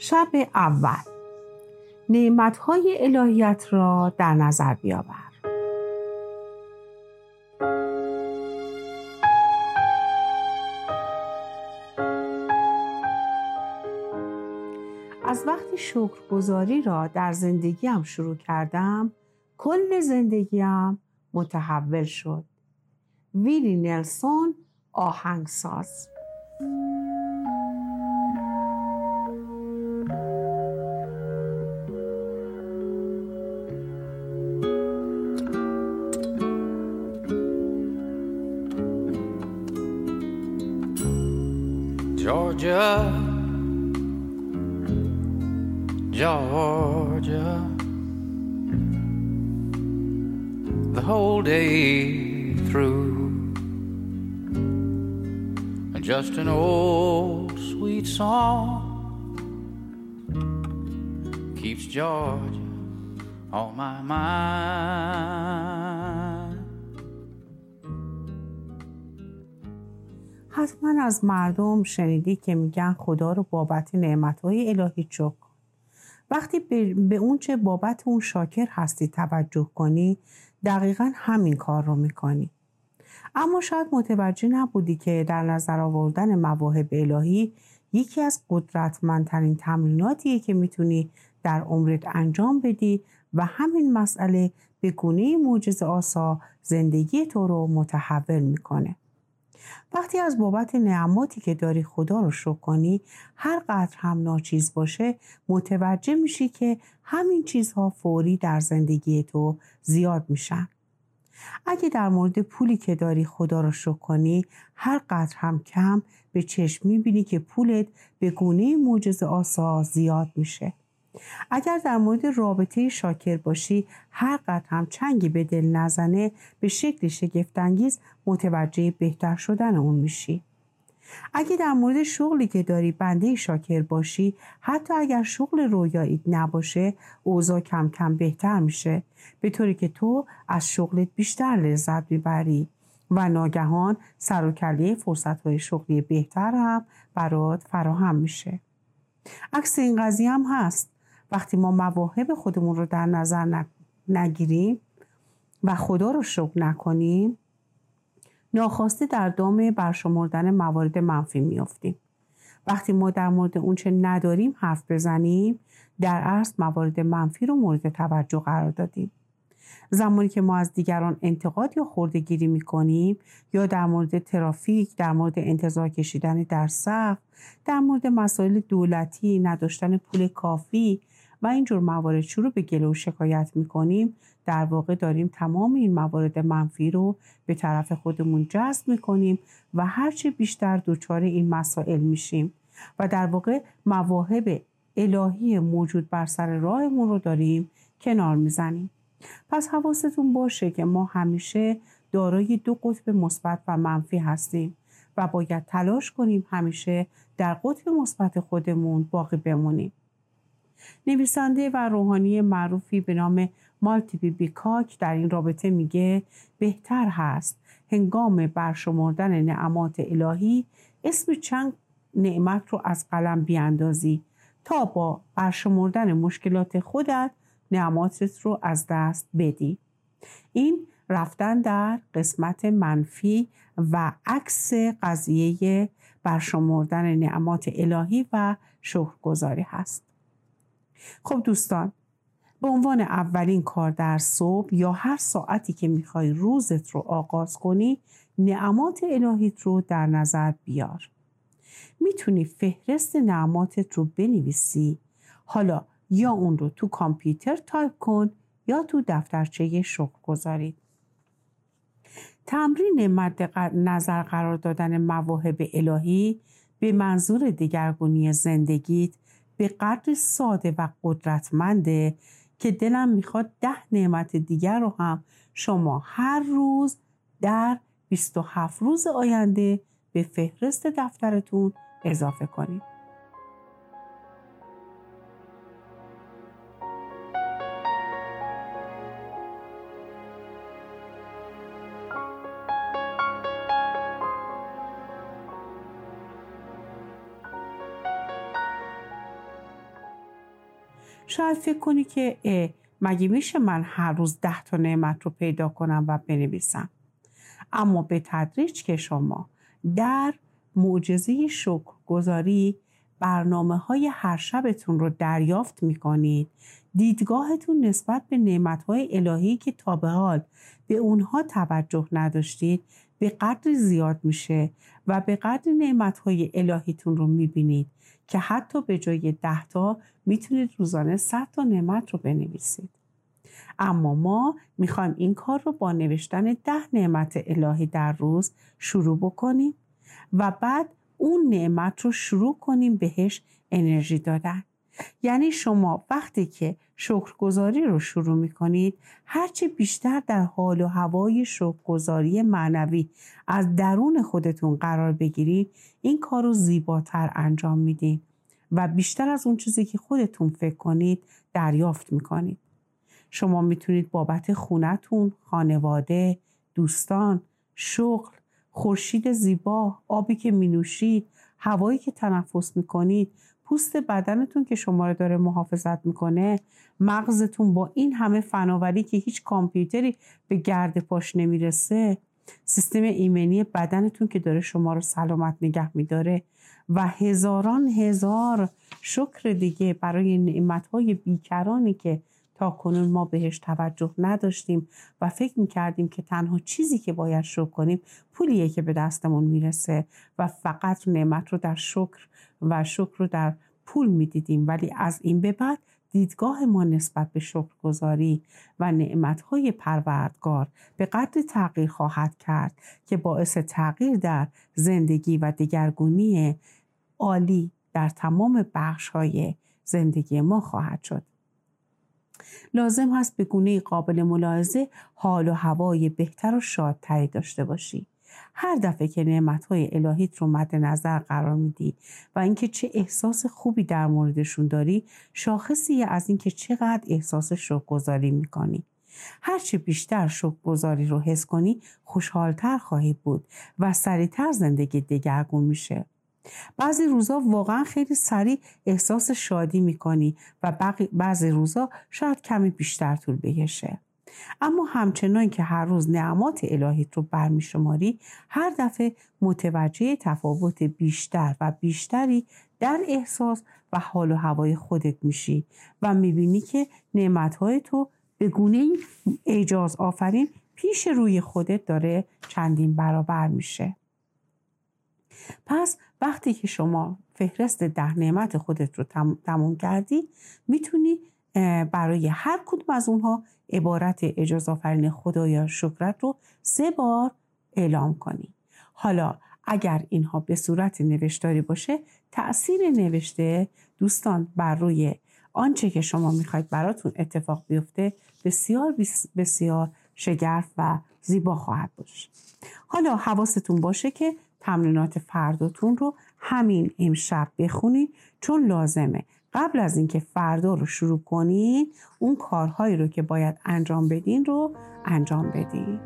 شب اول. نعمتهای الهیت را در نظر بیاور. از وقتی شکرگزاری را در زندگیم شروع کردم کل زندگیم متحول شد. ویلی نلسون آهنگساز. Georgia, Georgia, the whole day through. And just an old sweet song keeps Georgia on my mind. حتما از مردم شنیدی که میگن خدا رو بابت نعمتهای الهی شکر وقتی به اون چه بابت اون شاکر هستی توجه کنی دقیقا همین کار رو می‌کنی اما شاید متوجه نبودی که در نظر آوردن مواهب الهی یکی از قدرتمندترین تمریناتیه که می‌تونی در عمرت انجام بدی و همین مسئله به گونه موجز آسا زندگی تو رو متحول می‌کنه. وقتی از بابت نعماتی که داری خدا رو شکر کنی هر قدر هم ناچیز باشه متوجه میشی که همین چیزها فوری در زندگی تو زیاد میشن. اگه در مورد پولی که داری خدا رو شکر کنی هر قدر هم کم به چشم می‌بینی که پولت به گونه موجز آسا زیاد میشه اگر در مورد رابطه شاکر باشی هر قدر هم چنگی به دل نزنه به شکل شگفتانگیز متوجه بهتر شدن اون میشی. اگه در مورد شغلی که داری بنده شاکر باشی حتی اگر شغل رویایی نباشه اوضاع کم کم بهتر میشه. به طوری که تو از شغلت بیشتر لذت می‌بری و ناگهان سر و کله فرصت های شغلی بهتر هم برات فراهم میشه. عکس این قضیه هم هست. وقتی ما مواهب خودمون رو در نظر نگیریم و خدا رو شکر نکنیم ناخواسته در دام برشمردن موارد منفی میافتیم. وقتی ما در مورد اونچه نداریم حرف بزنیم در اصل موارد منفی رو مورد توجه قرار دادیم. زمانی که ما از دیگران انتقاد یا خوردگیری می کنیم یا در مورد ترافیک، در مورد انتظار کشیدن در صف، در مورد مسائل دولتی، نداشتن پول کافی و اینجور موارد شروع به گله و شکایت می کنیم در واقع داریم تمام این موارد منفی رو به طرف خودمون جذب می کنیم و هرچه بیشتر دچار این مسائل میشیم و در واقع مواهب الهی موجود بر سر راهمون رو داریم کنار می‌زنیم. پس حواستون باشه که ما همیشه دارای دو قطب مثبت و منفی هستیم و باید تلاش کنیم همیشه در قطب مثبت خودمون باقی بمونیم. نویسنده و روحانی معروفی به نام مالتی بی بیکاک در این رابطه میگه بهتر هست هنگام برشمردن نعمات الهی اسم چند نعمت رو از قلم بیاندازی تا با برشمردن مشکلات خودت نعماتت رو از دست بدی. این رفتن در قسمت منفی و عکس قضیه برشمردن نعمات الهی و شکرگزاری هست. خب دوستان به عنوان اولین کار در صبح یا هر ساعتی که می‌خوای روزت رو آغاز کنی نعمات الهیت رو در نظر بیار. می‌تونی فهرست نعماتت رو بنویسی. حالا یا اون رو تو کامپیوتر تایپ کن یا تو دفترچه شکر گذارید تمرین مد نظر قرار دادن مواهب الهی به منظور دگرگونی زندگیت به قدر ساده و قدرتمنده که دلم می‌خواد ده نعمت دیگر رو هم شما هر روز در 27 روز آینده به فهرست دفترتون اضافه کنید. شاید فکر کنی که مگه میشه من هر روز ده تا نعمت رو پیدا کنم و بنویسم؟ اما به تدریج که شما در معجزه شکر گذاری برنامه های هر شبتون رو دریافت می کنید دیدگاهتون نسبت به نعمت های الهی که تا به حال به اونها توجه نداشتید به قدر زیاد میشه و به قدر نعمت های الهیتون رو می‌بینید که حتی به جای ده تا می‌تونید روزانه صد تا نعمت رو بنویسید. اما ما می‌خوایم این کار رو با نوشتن ده نعمت الهی در روز شروع بکنیم و بعد اون نعمت رو شروع کنیم بهش انرژی دادن. یعنی شما وقتی که شکرگزاری رو شروع می کنید هرچی بیشتر در حال و هوای شکرگزاری معنوی از درون خودتون قرار بگیرید این کار رو زیباتر انجام میدین و بیشتر از اون چیزی که خودتون فکر کنید دریافت می‌کنید. شما می‌تونید بابت خونتون، خانواده، دوستان، شغل، خورشید زیبا، آبی که مینوشید، هوایی که تنفس می‌کنید، پوست بدنتون که شما رو داره محافظت می‌کنه مغزتون با این همه فناوری که هیچ کامپیوتری به گرد پاش نمی‌رسه سیستم ایمنی بدنتون که داره شما رو سلامت نگه میداره و هزاران هزار شکر دیگه برای نعمتهای بیکرانی که تا کنون ما بهش توجه نداشتیم و فکر می‌کردیم که تنها چیزی که باید شکر کنیم پولیه که به دستمون می‌رسه و فقط نعمت رو در شکر و شکر رو در پول می‌دیدیم ولی از این به بعد دیدگاه ما نسبت به شکرگزاری و نعمتهای پروردگار به قدر تغییر خواهد کرد که باعث تغییر در زندگی و دگرگونی عالی در تمام بخش های زندگی ما خواهد شد. لازم هست به گونه قابل ملاحظه حال و هوای بهتر و شادتری داشته باشی. هر دفعه که نعمتهای الهیت رو مد نظر قرار میدی و اینکه چه احساس خوبی در موردشون داری شاخصی از اینکه چقدر احساس شکرگذاری می‌کنی هرچه بیشتر شکرگذاری رو حس کنی خوشحالتر خواهی بود و سریعتر زندگی دگرگون میشه بعضی روزا واقعا خیلی سریع احساس شادی می‌کنی و بعضی روزا شاید کمی بیشتر طول بکشه. اما همچنان که هر روز نعمات الهیت رو برمیشماری هر دفعه متوجه تفاوت بیشتر و بیشتری در احساس و حال و هوای خودت میشی و می‌بینی که نعمتهای تو به گونه اجاز آفرین پیش روی خودت داره چندین برابر میشه. پس وقتی که شما فهرست ده نعمت خودت رو تموم کردی می‌تونی برای هر کدوم از اونها عبارت اجاز آفرین خدایا شکرت رو سه بار اعلام کنی. حالا اگر اینها به صورت نوشتاری باشه تاثیر نوشته دوستان بر روی آنچه که شما می‌خواید براتون اتفاق بیفته بسیار بسیار شگرف و زیبا خواهد باشه حالا حواستون باشه که تمرینات فرداتون رو همین امشب بخونید چون لازمه. قبل از اینکه فردا رو شروع کنید اون کارهایی رو که باید انجام بدین رو انجام بدین